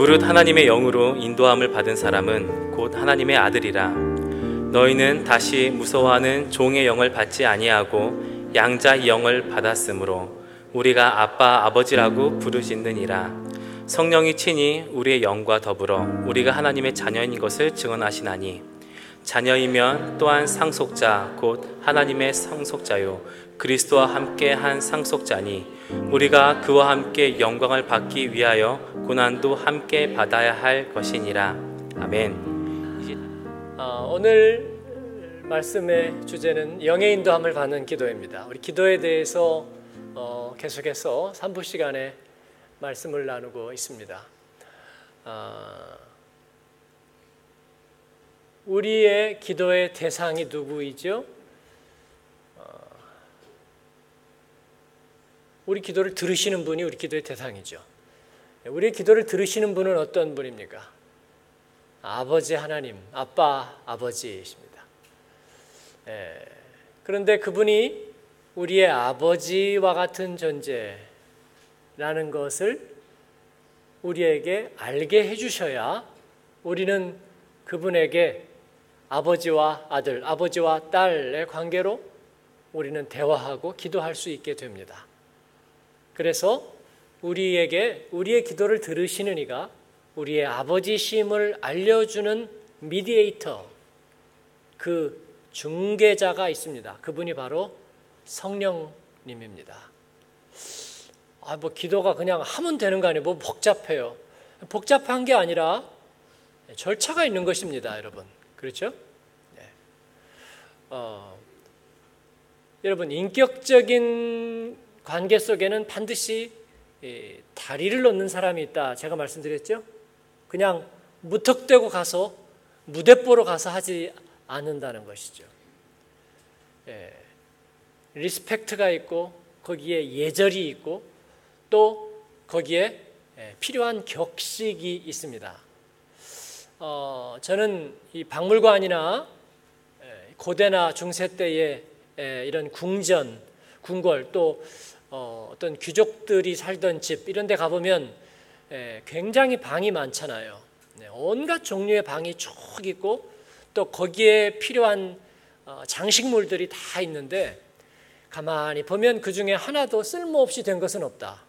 무릇 하나님의 영으로 인도함을 받은 사람은 곧 하나님의 아들이라. 너희는 다시 무서워하는 종의 영을 받지 아니하고 양자의 영을 받았으므로 우리가 아빠 아버지라고 부르짖느니라. 성령이 친히 우리의 영과 더불어 우리가 하나님의 자녀인 것을 증언하시나니 자녀이면 또한 상속자 곧 하나님의 상속자요 그리스도와 함께 한 상속자니 우리가 그와 함께 영광을 받기 위하여 고난도 함께 받아야 할 것이니라 아멘. 어, 오늘 말씀의 주제는 영의 인도함을 받는 기도입니다. 우리 기도에 대해서 어, 계속해서 3부 시간에 말씀을 나누고 있습니다. 어, 우리의 기도의 대상이 누구이죠? 우리 기도를 들으시는 분이 우리 기도의 대상이죠. 우리 기도를 들으시는 분은 어떤 분입니까? 아버지 하나님, 아빠 아버지이십니다. 예, 그런데 그분이 우리의 아버지와 같은 존재라는 것을 우리에게 알게 해주셔야 우리는 그분에게 아버지와 아들, 아버지와 딸의 관계로 우리는 대화하고 기도할 수 있게 됩니다. 그래서 우리에게 우리의 기도를 들으시는 이가 우리의 아버지심을 알려주는 미디에이터 그 중개자가 있습니다. 그분이 바로 성령님입니다. 아, 뭐 기도가 그냥 하면 되는 거 아니에요? 뭐 복잡해요. 복잡한 게 아니라 절차가 있는 것입니다, 여러분. 그렇죠? 네. 어, 여러분 인격적인 관계 속에는 반드시 다리를 놓는 사람이 있다. 제가 말씀드렸죠? 그냥 무턱대고 가서 무대뽀로 가서 하지 않는다는 것이죠. 예, respect가 있고 거기에 예절이 있고 또 거기에 예, 필요한 격식이 있습니다. 어, 저는 이 박물관이나 예, 고대나 중세 때의 예, 이런 궁전, 궁궐 또 어, 떤 귀족들이 살던 집 이런 데 가보면 예, 굉장히 방이 많잖아요. 네, 온갖 종류의 방이 쭉 있고 또 거기에 필요한 어, 장식물들이 다 있는데 가만히 보면 그 중에 하나도 쓸모없이 된 것은 없다.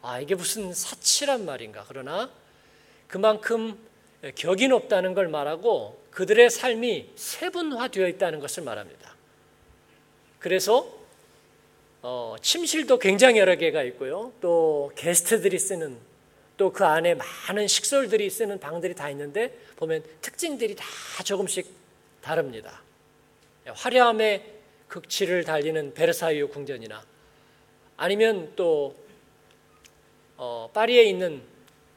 아, 이게 무슨 사치란 말인가. 그러나 그만큼 격이 높다는 걸 말하고 그들의 삶이 세분화되어 있다는 것을 말합니다. 그래서 어, 침실도 굉장히 여러 개가 있고요. 또 게스트들이 쓰는 또 그 안에 많은 식솔들이 쓰는 방들이 다 있는데 보면 특징들이 다 조금씩 다릅니다. 화려함의 극치를 달리는 베르사유 궁전이나 아니면 또 어, 파리에 있는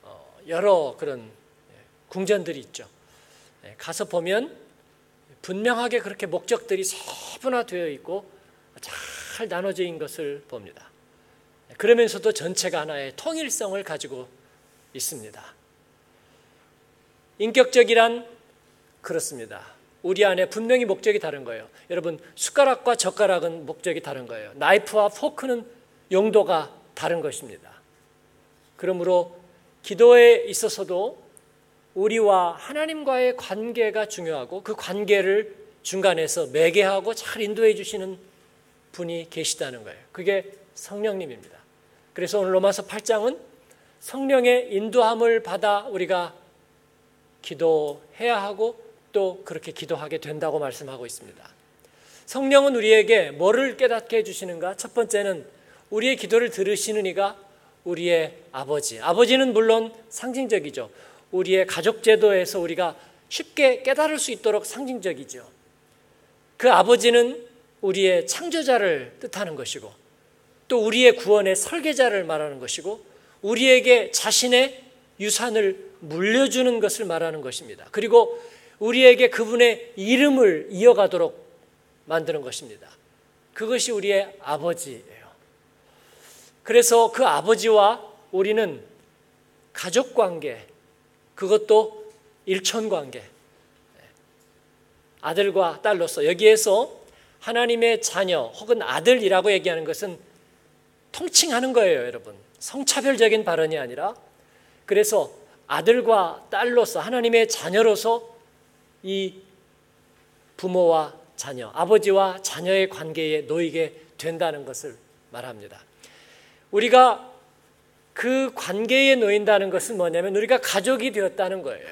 어, 여러 그런 궁전들이 있죠. 예, 가서 보면 분명하게 그렇게 목적들이 세분화되어 있고 잘 나눠져 있는 것을 봅니다. 그러면서도 전체가 하나의 통일성을 가지고 있습니다. 인격적이란 그렇습니다. 우리 안에 분명히 목적이 다른 거예요. 여러분, 숟가락과 젓가락은 목적이 다른 거예요. 나이프와 포크는 용도가 다른 것입니다. 그러므로 기도에 있어서도 우리와 하나님과의 관계가 중요하고 그 관계를 중간에서 매개하고 잘 인도해 주시는 분이 계시다는 거예요. 그게 성령님입니다. 그래서 오늘 로마서 8장은 성령의 인도함을 받아 우리가 기도해야 하고 또 그렇게 기도하게 된다고 말씀하고 있습니다. 성령은 우리에게 뭐를 깨닫게 해주시는가? 첫 번째는 우리의 기도를 들으시는 이가 우리의 아버지. 아버지는 물론 상징적이죠. 우리의 가족 제도에서 우리가 쉽게 깨달을 수 있도록 상징적이죠. 그 아버지는 우리의 창조자를 뜻하는 것이고 또 우리의 구원의 설계자를 말하는 것이고 우리에게 자신의 유산을 물려주는 것을 말하는 것입니다. 그리고 우리에게 그분의 이름을 이어가도록 만드는 것입니다. 그것이 우리의 아버지예요. 그래서 그 아버지와 우리는 가족 관계, 그것도 일촌 관계, 아들과 딸로서 여기에서 하나님의 자녀 혹은 아들이라고 얘기하는 것은 통칭하는 거예요, 여러분. 성차별적인 발언이 아니라 그래서 아들과 딸로서 하나님의 자녀로서 이 부모와 자녀, 아버지와 자녀의 관계에 놓이게 된다는 것을 말합니다. 우리가 그 관계에 놓인다는 것은 뭐냐면 우리가 가족이 되었다는 거예요.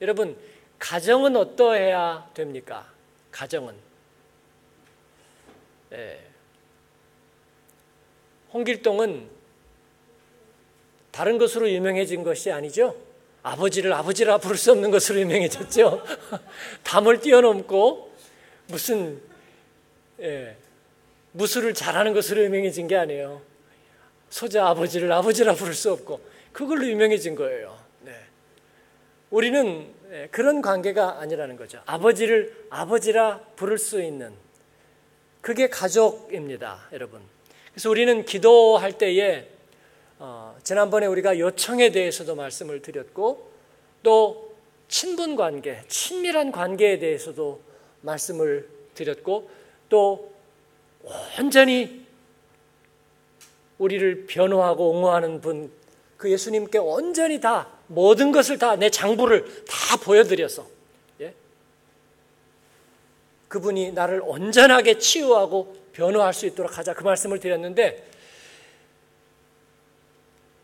여러분, 가정은 어떠해야 됩니까? 가정은. 예. 홍길동은 다른 것으로 유명해진 것이 아니죠. 아버지를 아버지라 부를 수 없는 것으로 유명해졌죠. 담을 뛰어넘고 무슨 예, 무술을 잘하는 것으로 유명해진 게 아니에요. 소자 아버지를 아버지라 부를 수 없고 그걸로 유명해진 거예요. 네. 우리는 예, 그런 관계가 아니라는 거죠. 아버지를 아버지라 부를 수 있는 그게 가족입니다, 여러분. 그래서 우리는 기도할 때에 어, 지난번에 우리가 요청에 대해서도 말씀을 드렸고 또 친분 관계, 친밀한 관계에 대해서도 말씀을 드렸고 또 온전히 우리를 변호하고 옹호하는 분, 그 예수님께 온전히 다 모든 것을 다 내 장부를 다 보여드려서 예? 그분이 나를 온전하게 치유하고 변호할 수 있도록 하자 그 말씀을 드렸는데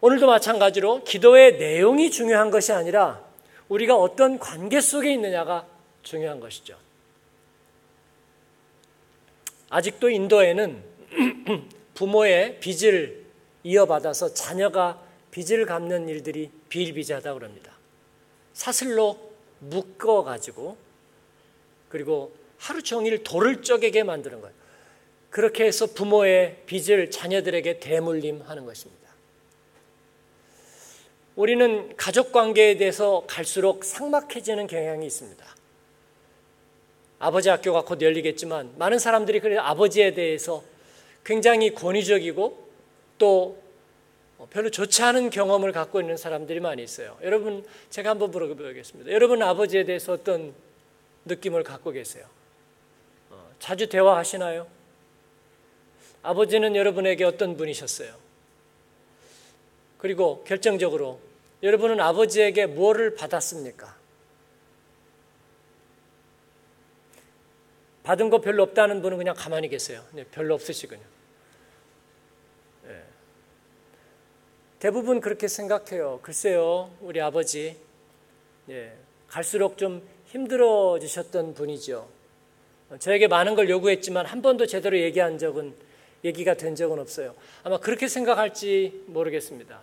오늘도 마찬가지로 기도의 내용이 중요한 것이 아니라 우리가 어떤 관계 속에 있느냐가 중요한 것이죠. 아직도 인도에는 부모의 빚을 이어받아서 자녀가 빚을 갚는 일들이 비일비재하다고 그럽니다. 사슬로 묶어 가지고 그리고 하루 종일 돌을 쪼개게 만드는 거예요. 그렇게 해서 부모의 빚을 자녀들에게 대물림하는 것입니다. 우리는 가족 관계에 대해서 갈수록 삭막해지는 경향이 있습니다. 아버지 학교가 곧 열리겠지만 많은 사람들이 그래 아버지에 대해서 굉장히 권위적이고 또 별로 좋지 않은 경험을 갖고 있는 사람들이 많이 있어요. 여러분 제가 한번 물어보겠습니다. 여러분 아버지에 대해서 어떤 느낌을 갖고 계세요? 어, 자주 대화하시나요? 아버지는 여러분에게 어떤 분이셨어요? 그리고 결정적으로 여러분은 아버지에게 무엇을 받았습니까? 받은 거 별로 없다는 분은 그냥 가만히 계세요. 네, 별로 없으시군요. 대부분 그렇게 생각해요. 글쎄요, 우리 아버지, 네, 갈수록 좀 힘들어지셨던 분이죠. 저에게 많은 걸 요구했지만 한 번도 제대로 얘기한 적은, 얘기가 된 적은 없어요. 아마 그렇게 생각할지 모르겠습니다.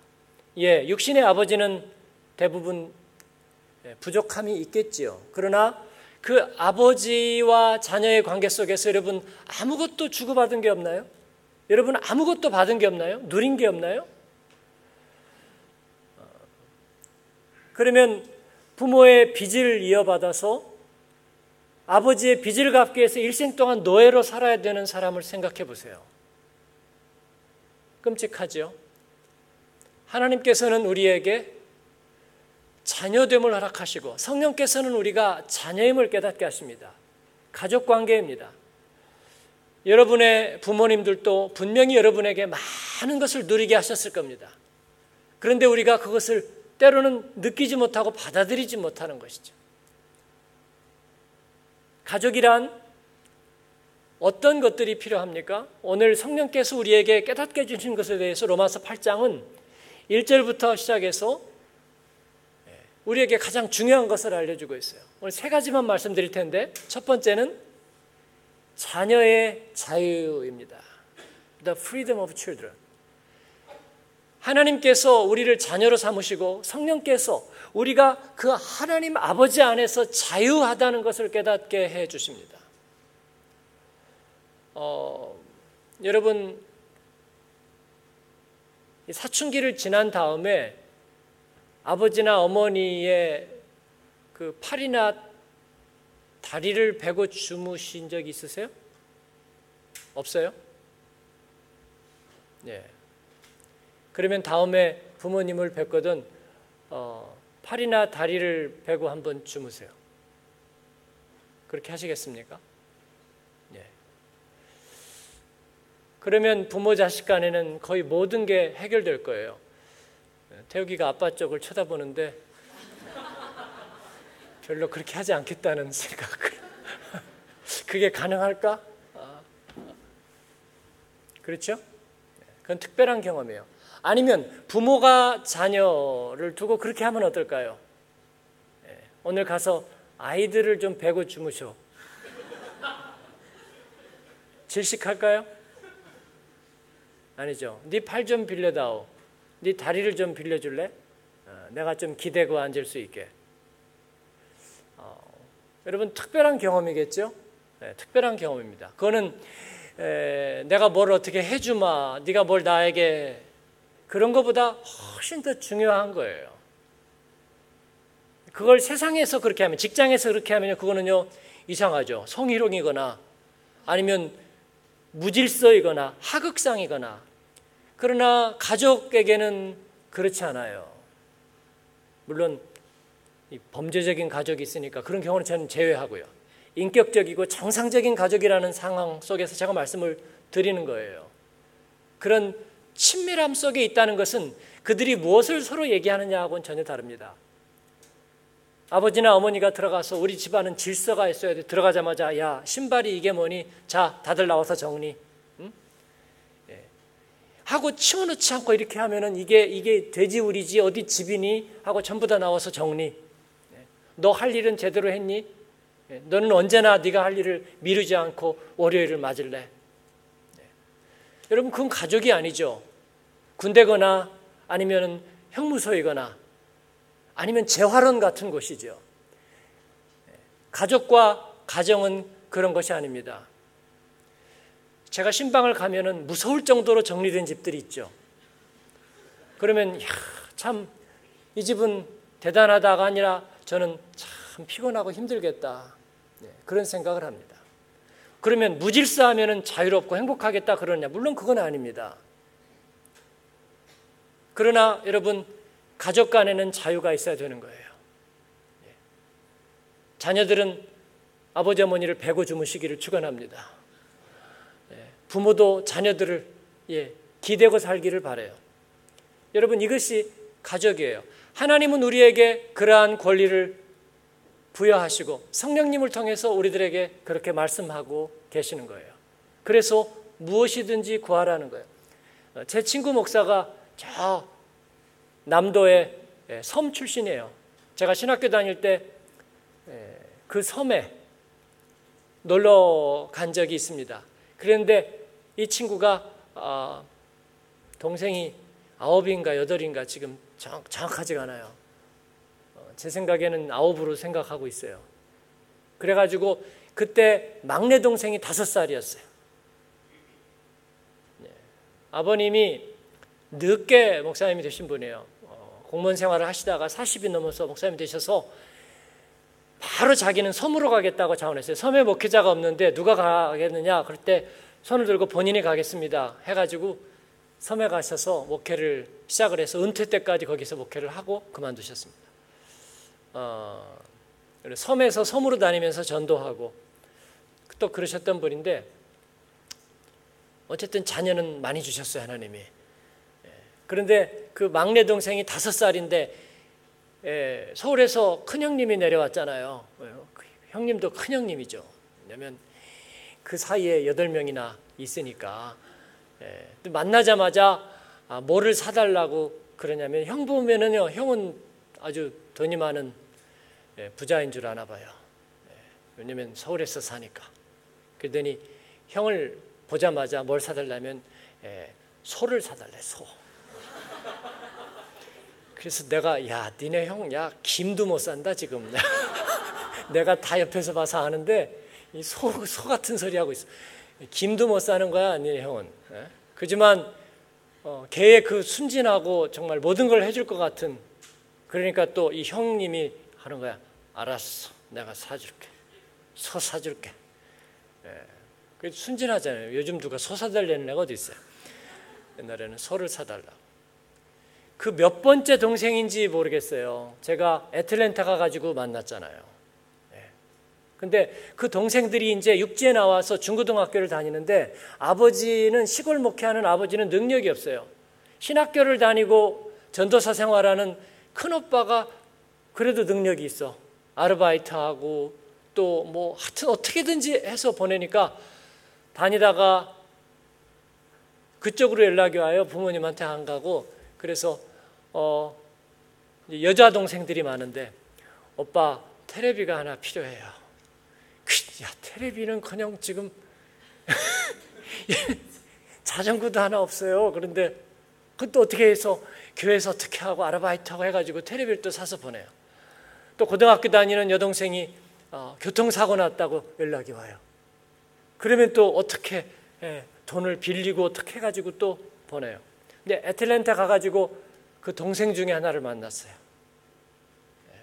예, 육신의 아버지는 대부분 예, 부족함이 있겠지요. 그러나 그 아버지와 자녀의 관계 속에서 여러분 아무것도 주고받은 게 없나요? 여러분 아무것도 받은 게 없나요? 누린 게 없나요? 그러면 부모의 빚을 이어받아서 아버지의 빚을 갚기 위해서 일생 동안 노예로 살아야 되는 사람을 생각해 보세요. 끔찍하죠? 하나님께서는 우리에게 자녀됨을 허락하시고 성령께서는 우리가 자녀임을 깨닫게 하십니다. 가족 관계입니다. 여러분의 부모님들도 분명히 여러분에게 많은 것을 누리게 하셨을 겁니다. 그런데 우리가 그것을 때로는 느끼지 못하고 받아들이지 못하는 것이죠. 가족이란 어떤 것들이 필요합니까? 오늘 성령께서 우리에게 깨닫게 해주신 것에 대해서 로마서 8장은 1절부터 시작해서 우리에게 가장 중요한 것을 알려주고 있어요. 오늘 세 가지만 말씀드릴 텐데 첫 번째는 자녀의 자유입니다. The freedom of children. 하나님께서 우리를 자녀로 삼으시고 성령께서 우리가 그 하나님 아버지 안에서 자유하다는 것을 깨닫게 해 주십니다. 어, 여러분 사춘기를 지난 다음에 아버지나 어머니의 그 팔이나 다리를 베고 주무신 적 있으세요? 없어요? 네. 그러면 다음에 부모님을 뵙거든 어, 팔이나 다리를 베고 한번 주무세요. 그렇게 하시겠습니까? 네. 그러면 부모 자식 간에는 거의 모든 게 해결될 거예요. 태욱이가 아빠 쪽을 쳐다보는데 별로 그렇게 하지 않겠다는 생각을. 그게 가능할까? 아, 그렇죠? 그건 특별한 경험이에요. 아니면 부모가 자녀를 두고 그렇게 하면 어떨까요? 예, 오늘 가서 아이들을 좀 베고 주무셔. 질식할까요? 아니죠. 네 팔 좀 빌려다오. 네 다리를 좀 빌려줄래? 어, 내가 좀 기대고 앉을 수 있게. 어, 여러분 특별한 경험이겠죠? 네, 특별한 경험입니다. 그거는 에, 내가 뭘 어떻게 해주마, 네가 뭘 나에게 그런 것보다 훨씬 더 중요한 거예요. 그걸 세상에서 그렇게 하면, 직장에서 그렇게 하면 그거는요 이상하죠. 성희롱이거나 아니면 무질서이거나 하극상이거나 그러나 가족에게는 그렇지 않아요. 물론 범죄적인 가족이 있으니까 그런 경우는 저는 제외하고요. 인격적이고 정상적인 가족이라는 상황 속에서 제가 말씀을 드리는 거예요. 그런 친밀함 속에 있다는 것은 그들이 무엇을 서로 얘기하느냐하고는 전혀 다릅니다. 아버지나 어머니가 들어가서 우리 집안은 질서가 있어야 돼. 들어가자마자 야 신발이 이게 뭐니? 자 다들 나와서 정리. 응? 예. 하고 치워놓지 않고 이렇게 하면은 이게 이게 돼지 우리지 어디 집이니? 하고 전부 다 나와서 정리. 예. 너할 일은 제대로 했니? 예. 너는 언제나 네가 할 일을 미루지 않고 월요일을 맞을래. 예. 여러분 그건 가족이 아니죠. 군대거나 아니면 형무소이거나 아니면 재활원 같은 곳이죠. 가족과 가정은 그런 것이 아닙니다. 제가 신방을 가면은 무서울 정도로 정리된 집들이 있죠. 그러면 참 이 집은 대단하다가 아니라 저는 참 피곤하고 힘들겠다. 네, 그런 생각을 합니다. 그러면 무질서하면 자유롭고 행복하겠다 그러냐? 물론 그건 아닙니다. 그러나 여러분 가족 간에는 자유가 있어야 되는 거예요. 예. 자녀들은 아버지 어머니를 베고 주무시기를 축원합니다. 예. 부모도 자녀들을 예, 기대고 살기를 바래요. 여러분 이것이 가족이에요. 하나님은 우리에게 그러한 권리를 부여하시고 성령님을 통해서 우리들에게 그렇게 말씀하고 계시는 거예요. 그래서 무엇이든지 구하라는 거예요. 어, 제 친구 목사가 저 남도의 예, 섬 출신이에요. 제가 신학교 다닐 때 그 섬에 놀러 간 적이 있습니다. 그런데 이 친구가 아, 동생이 아홉인가 여덟인가 지금 정확하지가 않아요. 어, 제 생각에는 아홉으로 생각하고 있어요. 그래가지고 그때 막내 동생이 다섯 살이었어요. 네. 아버님이 늦게 목사님이 되신 분이에요. 공무원 생활을 하시다가 40이 넘어서 목사님 되셔서 바로 자기는 섬으로 가겠다고 자원했어요. 섬에 목회자가 없는데 누가 가겠느냐? 그럴 때 손을 들고 본인이 가겠습니다. 해가지고 섬에 가셔서 목회를 시작을 해서 은퇴 때까지 거기서 목회를 하고 그만두셨습니다. 어, 섬에서 섬으로 다니면서 전도하고 또 그러셨던 분인데 어쨌든 자녀는 많이 주셨어요 하나님이. 그런데 그 막내 동생이 다섯 살인데 예, 서울에서 큰 형님이 내려왔잖아요. 그 형님도 큰 형님이죠. 왜냐하면 그 사이에 여덟 명이나 있으니까 예, 만나자마자 아, 뭐를 사달라고 그러냐면 형 보면은요 형은 아주 돈이 많은 예, 부자인 줄 아나 봐요. 예, 왜냐면 서울에서 사니까. 그러더니 형을 보자마자 뭘 사달라면 예, 소를 사달래 소. 그래서 내가 야 니네 형 야 김도 못 산다 지금 내가 다 옆에서 봐서 아는데 소, 소 같은 소리 하고 있어 김도 못 사는 거야 니네 형은 예? 그지만 어, 걔의 그 순진하고 정말 모든 걸 해줄 것 같은 그러니까 또 이 형님이 하는 거야 알았어 내가 사줄게 소 사줄게 예. 순진하잖아요 요즘 누가 소 사달라는 애가 어디 있어요 옛날에는 소를 사달라고 그 몇 번째 동생인지 모르겠어요. 제가 애틀랜타 가가지고 만났잖아요. 네. 근데 그 동생들이 이제 육지에 나와서 중고등학교를 다니는데 아버지는 시골 목회하는 아버지는 능력이 없어요. 신학교를 다니고 전도사 생활하는 큰 오빠가 그래도 능력이 있어. 아르바이트하고 또 뭐 하여튼 어떻게든지 해서 보내니까 다니다가 그쪽으로 연락이 와요. 부모님한테 안 가고 그래서 어 여자 동생들이 많은데 오빠 테레비가 하나 필요해요. 그, 야 테레비는커녕 지금 자전거도 하나 없어요. 그런데 그것도 어떻게 해서 교회에서 어떻게 하고 아르바이트하고 해가지고 테레비를 또 사서 보내요. 또 고등학교 다니는 여동생이 어, 교통사고 났다고 연락이 와요. 그러면 또 어떻게 예, 돈을 빌리고 어떻게 해가지고 또 보내요. 근데 애틀랜타 가가지고 그 동생 중에 하나를 만났어요. 예,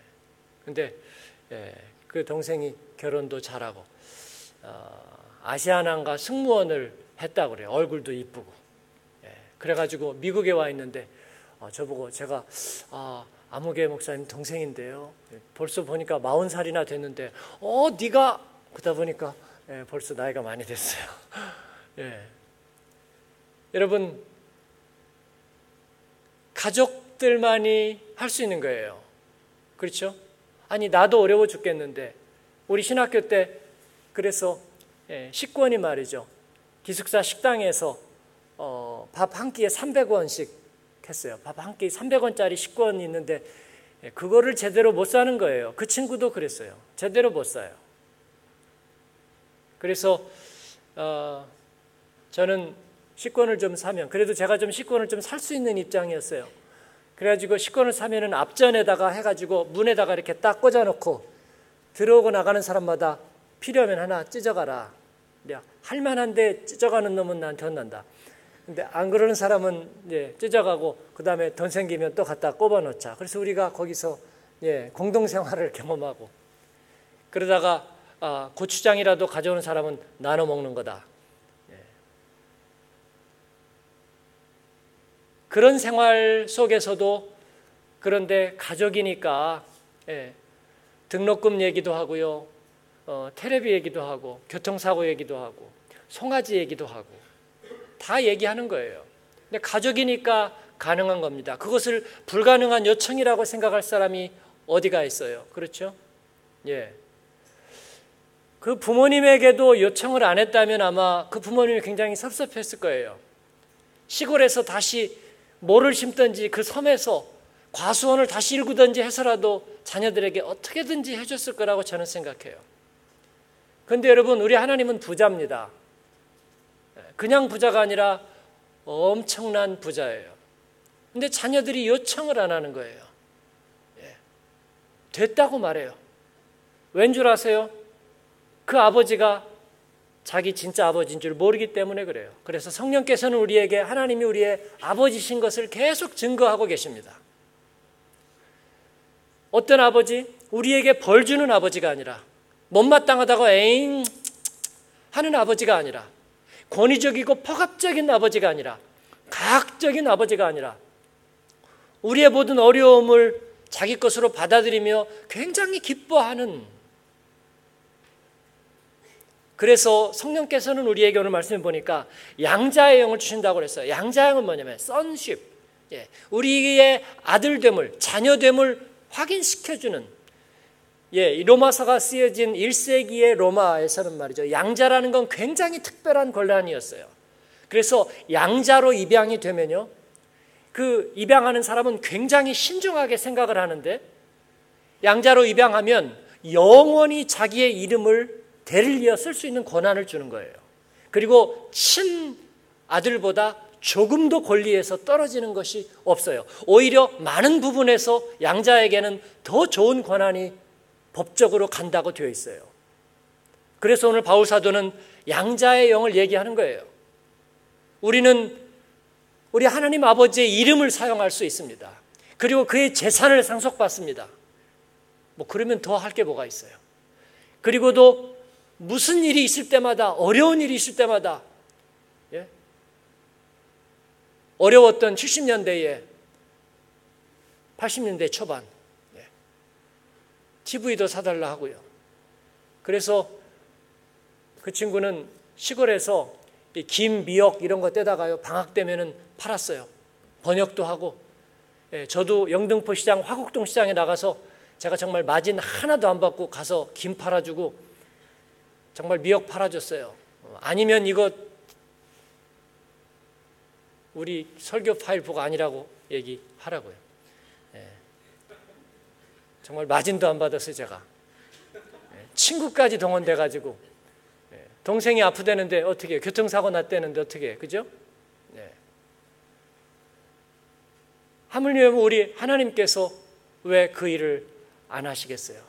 근데 예, 그 동생이 결혼도 잘하고 어, 아시아나가 승무원을 했다고 그래요. 얼굴도 이쁘고. 예, 그래가지고 미국에 와 있는데 어, 저보고 제가 아, 아무개 목사님 동생인데요. 벌써 보니까 마흔 살이나 됐는데 어 네가 그러다 보니까 예, 벌써 나이가 많이 됐어요. 예. 여러분 가족들만이 할 수 있는 거예요. 그렇죠? 아니 나도 어려워 죽겠는데 우리 신학교 때 그래서 예, 식권이 말이죠. 기숙사 식당에서 어, 밥 한 끼에 300원씩 했어요. 밥 한 끼 300원짜리 식권이 있는데 예, 그거를 제대로 못 사는 거예요. 그 친구도 그랬어요. 제대로 못 사요. 그래서 어, 저는 식권을 좀 사면 그래도 제가 좀 식권을 좀 살 수 있는 입장이었어요. 그래가지고 식권을 사면은 앞전에다가 해가지고 문에다가 이렇게 딱 꽂아놓고 들어오고 나가는 사람마다 필요하면 하나 찢어가라. 할 만한데 찢어가는 놈은 나한테 혼난다. 근데 안 그러는 사람은 이제 찢어가고 그 다음에 돈 생기면 또 갖다 꼽아 놓자. 그래서 우리가 거기서 예, 공동 생활을 경험하고 그러다가 아, 고추장이라도 가져오는 사람은 나눠 먹는 거다. 예. 그런 생활 속에서도 그런데 가족이니까 예, 등록금 얘기도 하고요, 어, 테레비 얘기도 하고, 교통사고 얘기도 하고, 송아지 얘기도 하고, 다 얘기하는 거예요. 근데 가족이니까 가능한 겁니다. 그것을 불가능한 요청이라고 생각할 사람이 어디가 있어요? 그렇죠? 예. 그 부모님에게도 요청을 안 했다면 아마 그 부모님이 굉장히 섭섭했을 거예요. 시골에서 다시 뭐를 심든지 그 섬에서 과수원을 다시 일구든지 해서라도 자녀들에게 어떻게든지 해줬을 거라고 저는 생각해요. 그런데 여러분, 우리 하나님은 부자입니다. 그냥 부자가 아니라 엄청난 부자예요. 근데 자녀들이 요청을 안 하는 거예요. 예. 됐다고 말해요. 왠 줄 아세요? 그 아버지가 자기 진짜 아버지인 줄 모르기 때문에 그래요. 그래서 성령께서는 우리에게 하나님이 우리의 아버지신 것을 계속 증거하고 계십니다. 어떤 아버지? 우리에게 벌 주는 아버지가 아니라 못마땅하다고 에잉 하는 아버지가 아니라 권위적이고 포갑적인 아버지가 아니라 가학적인 아버지가 아니라 우리의 모든 어려움을 자기 것으로 받아들이며 굉장히 기뻐하는 그래서 성령께서는 우리에게 오늘 말씀을 보니까 양자의 영을 주신다고 그랬어요. 양자의 영은 뭐냐면 sonship. 예, 우리의 아들됨을 자녀됨을 확인시켜주는 예, 로마서가 쓰여진 1세기의 로마에서는 말이죠. 양자라는 건 굉장히 특별한 권한이었어요. 그래서 양자로 입양이 되면요. 그 입양하는 사람은 굉장히 신중하게 생각을 하는데 양자로 입양하면 영원히 자기의 이름을 대를 이어 쓸 수 있는 권한을 주는 거예요. 그리고 친 아들보다 조금도 권리에서 떨어지는 것이 없어요. 오히려 많은 부분에서 양자에게는 더 좋은 권한이 법적으로 간다고 되어 있어요. 그래서 오늘 바울 사도는 양자의 영을 얘기하는 거예요. 우리는 우리 하나님 아버지의 이름을 사용할 수 있습니다. 그리고 그의 재산을 상속받습니다. 뭐 그러면 더 할 게 뭐가 있어요. 그리고도 무슨 일이 있을 때마다 어려운 일이 있을 때마다 예? 어려웠던 70년대에 80년대 초반 예. TV도 사달라 하고요. 그래서 그 친구는 시골에서 김, 미역 이런 거 떼다가요 방학 되면은 팔았어요. 번역도 하고 예, 저도 영등포 시장, 화곡동 시장에 나가서 제가 정말 마진 하나도 안 받고 가서 김 팔아주고 정말 미역 팔아줬어요. 어, 아니면 이거 우리 설교 파일 보고 아니라고 얘기하라고요. 예. 정말 마진도 안 받았어요, 제가. 예. 친구까지 동원돼 가지고 예. 동생이 아프다는데 어떻게? 교통사고 났다는데 어떻게? 그죠? 예. 하물며 우리 하나님께서 왜 그 일을 안 하시겠어요?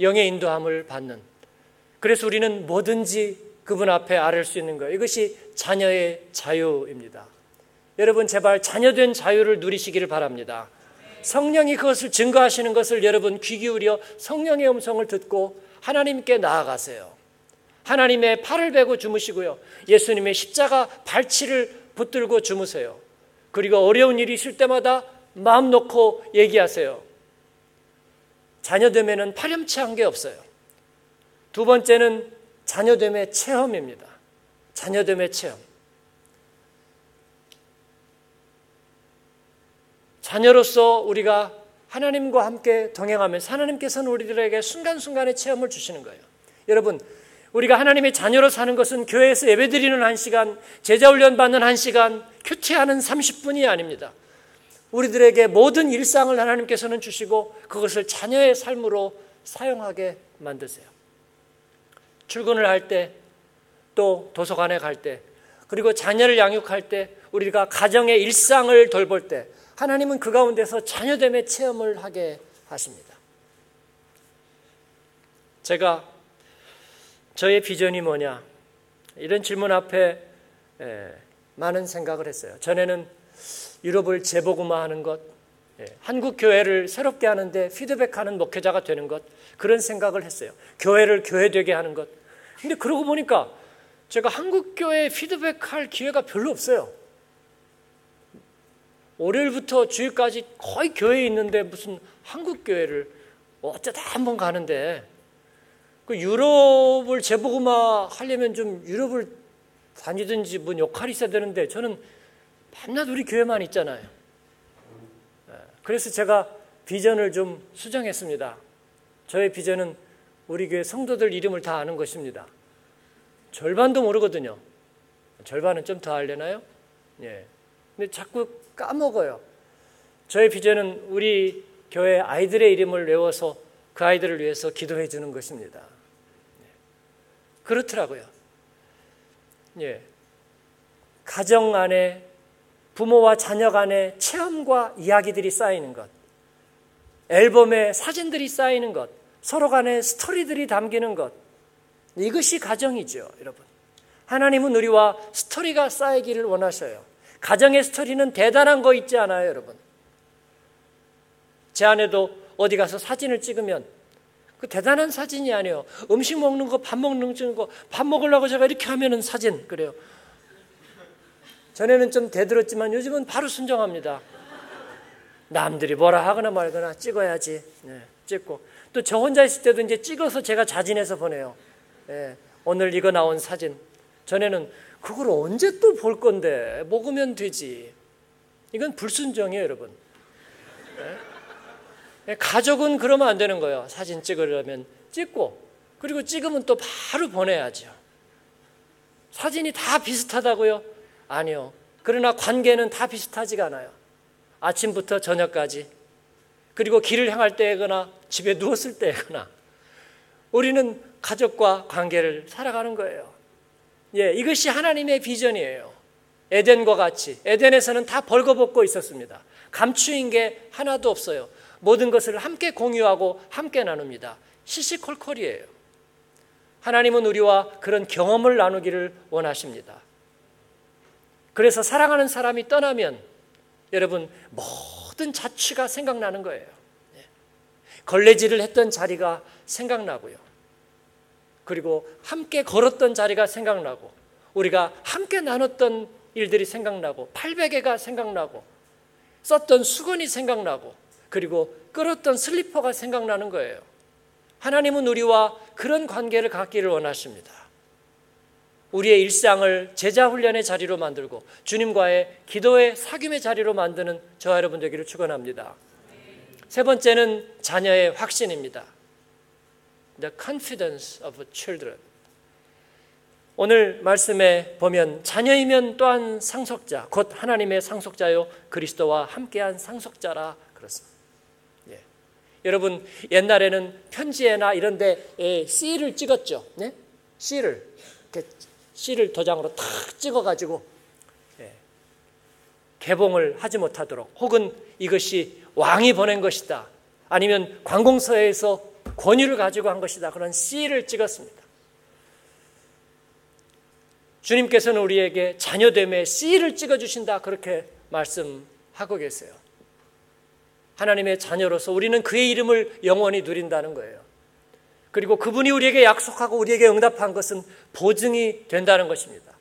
영의 인도함을 받는. 그래서 우리는 뭐든지 그분 앞에 아뢰 수 있는 거예요. 이것이 자녀의 자유입니다. 여러분 제발 자녀된 자유를 누리시기를 바랍니다. 성령이 그것을 증거하시는 것을 여러분 귀 기울여 성령의 음성을 듣고 하나님께 나아가세요. 하나님의 팔을 베고 주무시고요. 예수님의 십자가 발치를 붙들고 주무세요. 그리고 어려운 일이 있을 때마다 마음 놓고 얘기하세요. 자녀됨에는 파렴치한 게 없어요. 두 번째는 자녀됨의 체험입니다. 자녀됨의 체험. 자녀로서 우리가 하나님과 함께 동행하면서 하나님께서는 우리들에게 순간순간의 체험을 주시는 거예요. 여러분, 우리가 하나님의 자녀로 사는 것은 교회에서 예배드리는 한 시간, 제자훈련 받는 한 시간, 큐티하는 30분이 아닙니다. 우리들에게 모든 일상을 하나님께서는 주시고 그것을 자녀의 삶으로 사용하게 만드세요. 출근을 할 때, 또 도서관에 갈 때, 그리고 자녀를 양육할 때, 우리가 가정의 일상을 돌볼 때, 하나님은 그 가운데서 자녀됨의 체험을 하게 하십니다. 제가 저의 비전이 뭐냐? 이런 질문 앞에 많은 생각을 했어요. 전에는 유럽을 재보고마하는 것, 한국 교회를 새롭게 하는데 피드백하는 목회자가 되는 것 그런 생각을 했어요. 교회를 교회되게 하는 것. 근데 그러고 보니까 제가 한국 교회에 피드백할 기회가 별로 없어요. 월요일부터 주일까지 거의 교회에 있는데 무슨 한국 교회를 어쩌다 한 번 가는데 그 유럽을 재보고마 하려면 좀 유럽을 다니든지 뭔 역할이 있어야 되는데 저는 밤낮 우리 교회만 있잖아요. 예, 그래서 제가 비전을 좀 수정했습니다. 저의 비전은 우리 교회 성도들 이름을 다 아는 것입니다. 절반도 모르거든요. 절반은 좀 더 알려나요? 예. 근데 자꾸 까먹어요. 저의 비전은 우리 교회 아이들의 이름을 외워서 그 아이들을 위해서 기도해 주는 것입니다. 그렇더라고요. 예. 가정 안에 부모와 자녀 간의 체험과 이야기들이 쌓이는 것, 앨범에 사진들이 쌓이는 것, 서로 간의 스토리들이 담기는 것, 이것이 가정이죠, 여러분. 하나님은 우리와 스토리가 쌓이기를 원하셔요. 가정의 스토리는 대단한 거 있지 않아요, 여러분? 제 아내도 어디 가서 사진을 찍으면 그 대단한 사진이 아니에요. 음식 먹는 거, 밥 먹는 거, 밥 먹으려고 제가 이렇게 하면은 사진 그래요. 전에는 좀 대들었지만 요즘은 바로 순정합니다. 남들이 뭐라 하거나 말거나 찍어야지. 네, 찍고 또 저 혼자 있을 때도 이제 찍어서 제가 자진해서 보내요. 네, 오늘 이거 나온 사진. 전에는 그걸 언제 또 볼 건데 먹으면 되지. 이건 불순정이에요, 여러분. 네? 가족은 그러면 안 되는 거예요. 사진 찍으려면 찍고 그리고 찍으면 또 바로 보내야죠. 사진이 다 비슷하다고요? 아니요. 그러나 관계는 다 비슷하지가 않아요. 아침부터 저녁까지 그리고 길을 향할 때거나 집에 누웠을 때거나 우리는 가족과 관계를 살아가는 거예요. 예, 이것이 하나님의 비전이에요. 에덴과 같이 에덴에서는 다 벌거벗고 있었습니다. 감추인 게 하나도 없어요. 모든 것을 함께 공유하고 함께 나눕니다. 시시콜콜이에요. 하나님은 우리와 그런 경험을 나누기를 원하십니다. 그래서 사랑하는 사람이 떠나면 여러분 모든 자취가 생각나는 거예요. 예. 걸레질을 했던 자리가 생각나고요. 그리고 함께 걸었던 자리가 생각나고 우리가 함께 나눴던 일들이 생각나고 800개가 생각나고 썼던 수건이 생각나고 그리고 끌었던 슬리퍼가 생각나는 거예요. 하나님은 우리와 그런 관계를 갖기를 원하십니다. 우리의 일상을 제자 훈련의 자리로 만들고 주님과의 기도의 사귐의 자리로 만드는 저와 여러분 되기를 축원합니다. 세 번째는 자녀의 확신입니다. The confidence of children. 오늘 말씀에 보면 자녀이면 또한 상속자, 곧 하나님의 상속자요 그리스도와 함께한 상속자라 그렇습니다. 예. 여러분 옛날에는 편지에나 이런데 C를 찍었죠. 네? C를 C를 도장으로 탁 찍어가지고 예. 개봉을 하지 못하도록 혹은 이것이 왕이 보낸 것이다. 아니면 관공서에서 권유를 가지고 한 것이다. 그런 C를 찍었습니다. 주님께서는 우리에게 자녀됨에 씨를 찍어주신다. 그렇게 말씀하고 계세요. 하나님의 자녀로서 우리는 그의 이름을 영원히 누린다는 거예요. 그리고 그분이 우리에게 약속하고 우리에게 응답한 것은 보증이 된다는 것입니다.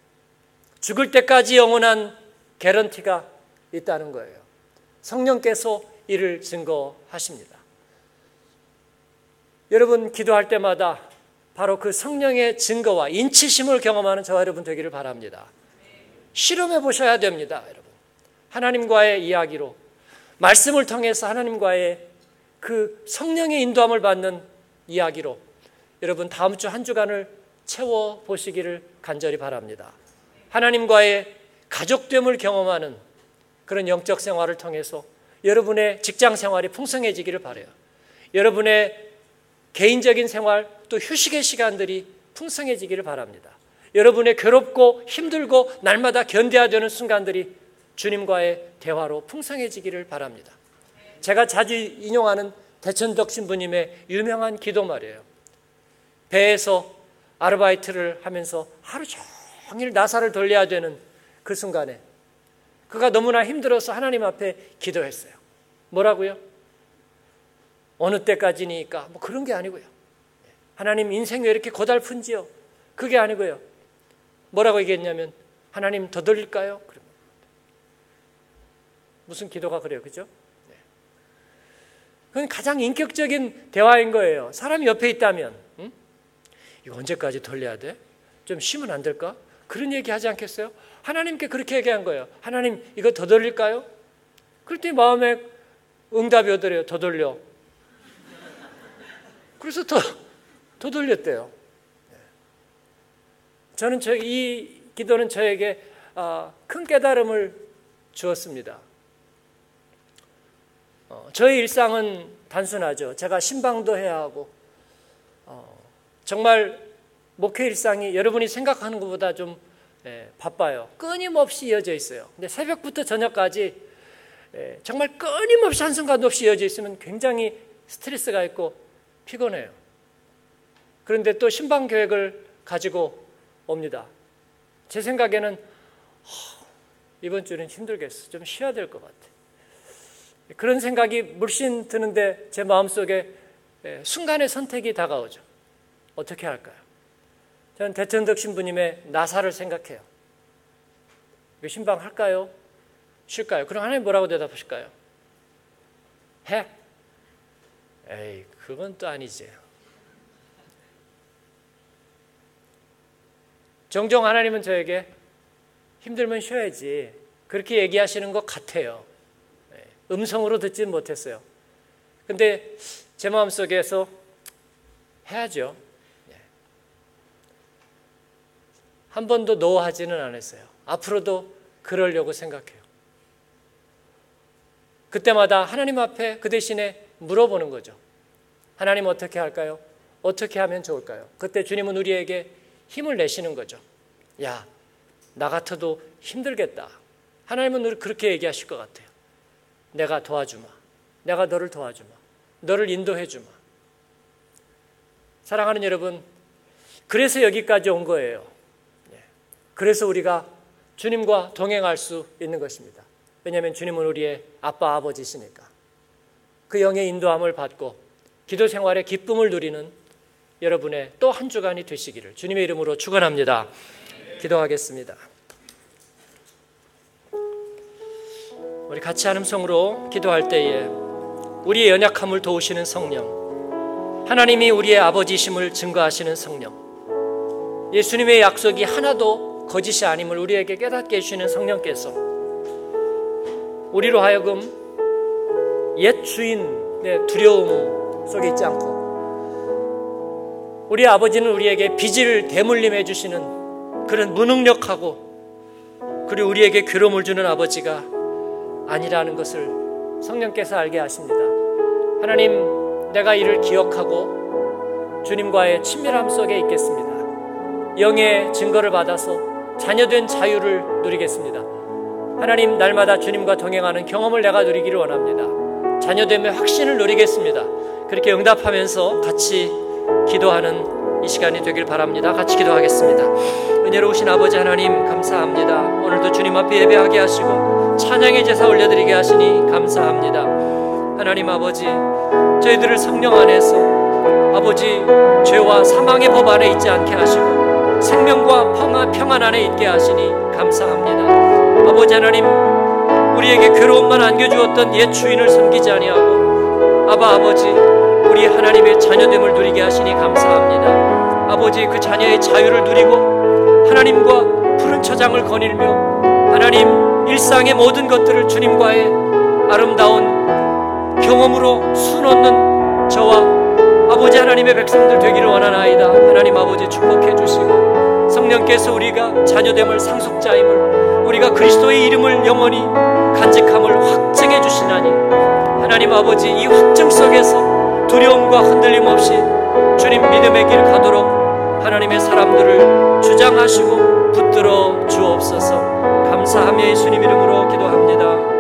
죽을 때까지 영원한 개런티가 있다는 거예요. 성령께서 이를 증거하십니다. 여러분 기도할 때마다 바로 그 성령의 증거와 인치심을 경험하는 저와 여러분 되기를 바랍니다. 실험해 보셔야 됩니다, 여러분. 하나님과의 이야기로 말씀을 통해서 하나님과의 그 성령의 인도함을 받는 이야기로 여러분 다음 주 한 주간을 채워 보시기를 간절히 바랍니다. 하나님과의 가족됨을 경험하는 그런 영적 생활을 통해서 여러분의 직장 생활이 풍성해지기를 바래요. 여러분의 개인적인 생활 또 휴식의 시간들이 풍성해지기를 바랍니다. 여러분의 괴롭고 힘들고 날마다 견뎌야 되는 순간들이 주님과의 대화로 풍성해지기를 바랍니다. 제가 자주 인용하는 대천덕 신부님의 유명한 기도 말이에요. 배에서 아르바이트를 하면서 하루 종일 나사를 돌려야 되는 그 순간에 그가 너무나 힘들어서 하나님 앞에 기도했어요. 뭐라고요? 어느 때까지니까 뭐 그런 게 아니고요. 하나님 인생 왜 이렇게 고달픈지요? 그게 아니고요. 뭐라고 얘기했냐면 하나님 더 돌릴까요? 무슨 기도가 그래요, 그죠? 네. 그건 가장 인격적인 대화인 거예요. 사람이 옆에 있다면, 응? 이거 언제까지 돌려야 돼? 좀 쉬면 안 될까? 그런 얘기 하지 않겠어요? 하나님께 그렇게 얘기한 거예요. 하나님, 이거 더 돌릴까요? 그랬더니 마음에 응답이 오더래요. 더 돌려. 그래서 더, 더 돌렸대요. 네. 저는 저, 이 기도는 저에게 아, 큰 깨달음을 주었습니다. 어, 저의 일상은 단순하죠. 제가 신방도 해야 하고, 어, 정말 목회 일상이 여러분이 생각하는 것보다 좀 예, 바빠요. 끊임없이 이어져 있어요. 근데 새벽부터 저녁까지 예, 정말 끊임없이 한순간도 없이 이어져 있으면 굉장히 스트레스가 있고 피곤해요. 그런데 또 신방 계획을 가지고 옵니다. 제 생각에는 이번 주는 힘들겠어. 좀 쉬어야 될 것 같아. 그런 생각이 물씬 드는데 제 마음속에 순간의 선택이 다가오죠. 어떻게 할까요? 저는 대천덕 신부님의 나사를 생각해요. 신방 할까요? 쉴까요? 그럼 하나님 뭐라고 대답하실까요? 해. 에이, 그건 또 아니지. 종종 하나님은 저에게 힘들면 쉬어야지. 그렇게 얘기하시는 것 같아요. 네, 음성으로 듣지 못했어요. 근데 제 마음속에서 해야죠. 네. 한 번도 노하지는 않았어요. 앞으로도 그러려고 생각해요. 그때마다 하나님 앞에 그 대신에 물어보는 거죠. 하나님 어떻게 할까요? 어떻게 하면 좋을까요? 그때 주님은 우리에게 힘을 내시는 거죠. 야, 나 같아도 힘들겠다. 하나님은 그렇게 얘기하실 것 같아요. 내가 도와주마. 내가 너를 도와주마. 너를 인도해주마. 사랑하는 여러분, 그래서 여기까지 온 거예요. 네. 그래서 우리가 주님과 동행할 수 있는 것입니다. 왜냐하면 주님은 우리의 아빠, 아버지시니까. 그 영의 인도함을 받고 기도 생활의 기쁨을 누리는 여러분의 또 한 주간이 되시기를 주님의 이름으로 축원합니다. 기도하겠습니다. 우리 같이 한음성으로 기도할 때에 우리의 연약함을 도우시는 성령, 하나님이 우리의 아버지심을 증거하시는 성령, 예수님의 약속이 하나도 거짓이 아님을 우리에게 깨닫게 해주시는 성령께서 우리로 하여금 옛 주인의 두려움 속에 있지 않고 우리 아버지는 우리에게 빚을 대물림해 주시는 그런 무능력하고 그리고 우리에게 괴로움을 주는 아버지가 아니라는 것을 성령께서 알게 하십니다. 하나님, 내가 이를 기억하고 주님과의 친밀함 속에 있겠습니다. 영의 증거를 받아서 자녀된 자유를 누리겠습니다. 하나님, 날마다 주님과 동행하는 경험을 내가 누리기를 원합니다. 자녀됨의 확신을 누리겠습니다. 그렇게 응답하면서 같이 기도하는 이 시간이 되길 바랍니다. 같이 기도하겠습니다. 은혜로우신 아버지 하나님 감사합니다. 오늘도 주님 앞에 예배하게 하시고 찬양의 제사 올려드리게 하시니 감사합니다. 하나님 아버지 저희들을 성령 안에서 아버지 죄와 사망의 법 안에 있지 않게 하시고 생명과 평안, 평안 안에 있게 하시니 감사합니다. 아버지 하나님 우리에게 괴로움만 안겨주었던 옛 주인을 섬기지 아니하고 아바 아버지 우리 하나님의 자녀됨을 누리게 하시니 감사합니다. 아버지 그 자녀의 자유를 누리고 하나님과 푸른 처장을 거닐며 하나님 일상의 모든 것들을 주님과의 아름다운 경험으로 수놓는 저와 아버지 하나님의 백성들 되기를 원하나이다. 하나님 아버지 축복해 주시고 성령께서 우리가 자녀됨을 상속자임을 우리가 그리스도의 이름을 영원히 간직함을 확증해 주시나니 하나님 아버지 이 확증 속에서 두려움과 흔들림 없이 주님 믿음의 길 가도록 하나님의 사람들을 주장하시고 붙들어 주옵소서 감사하며 예수님 이름으로 기도합니다.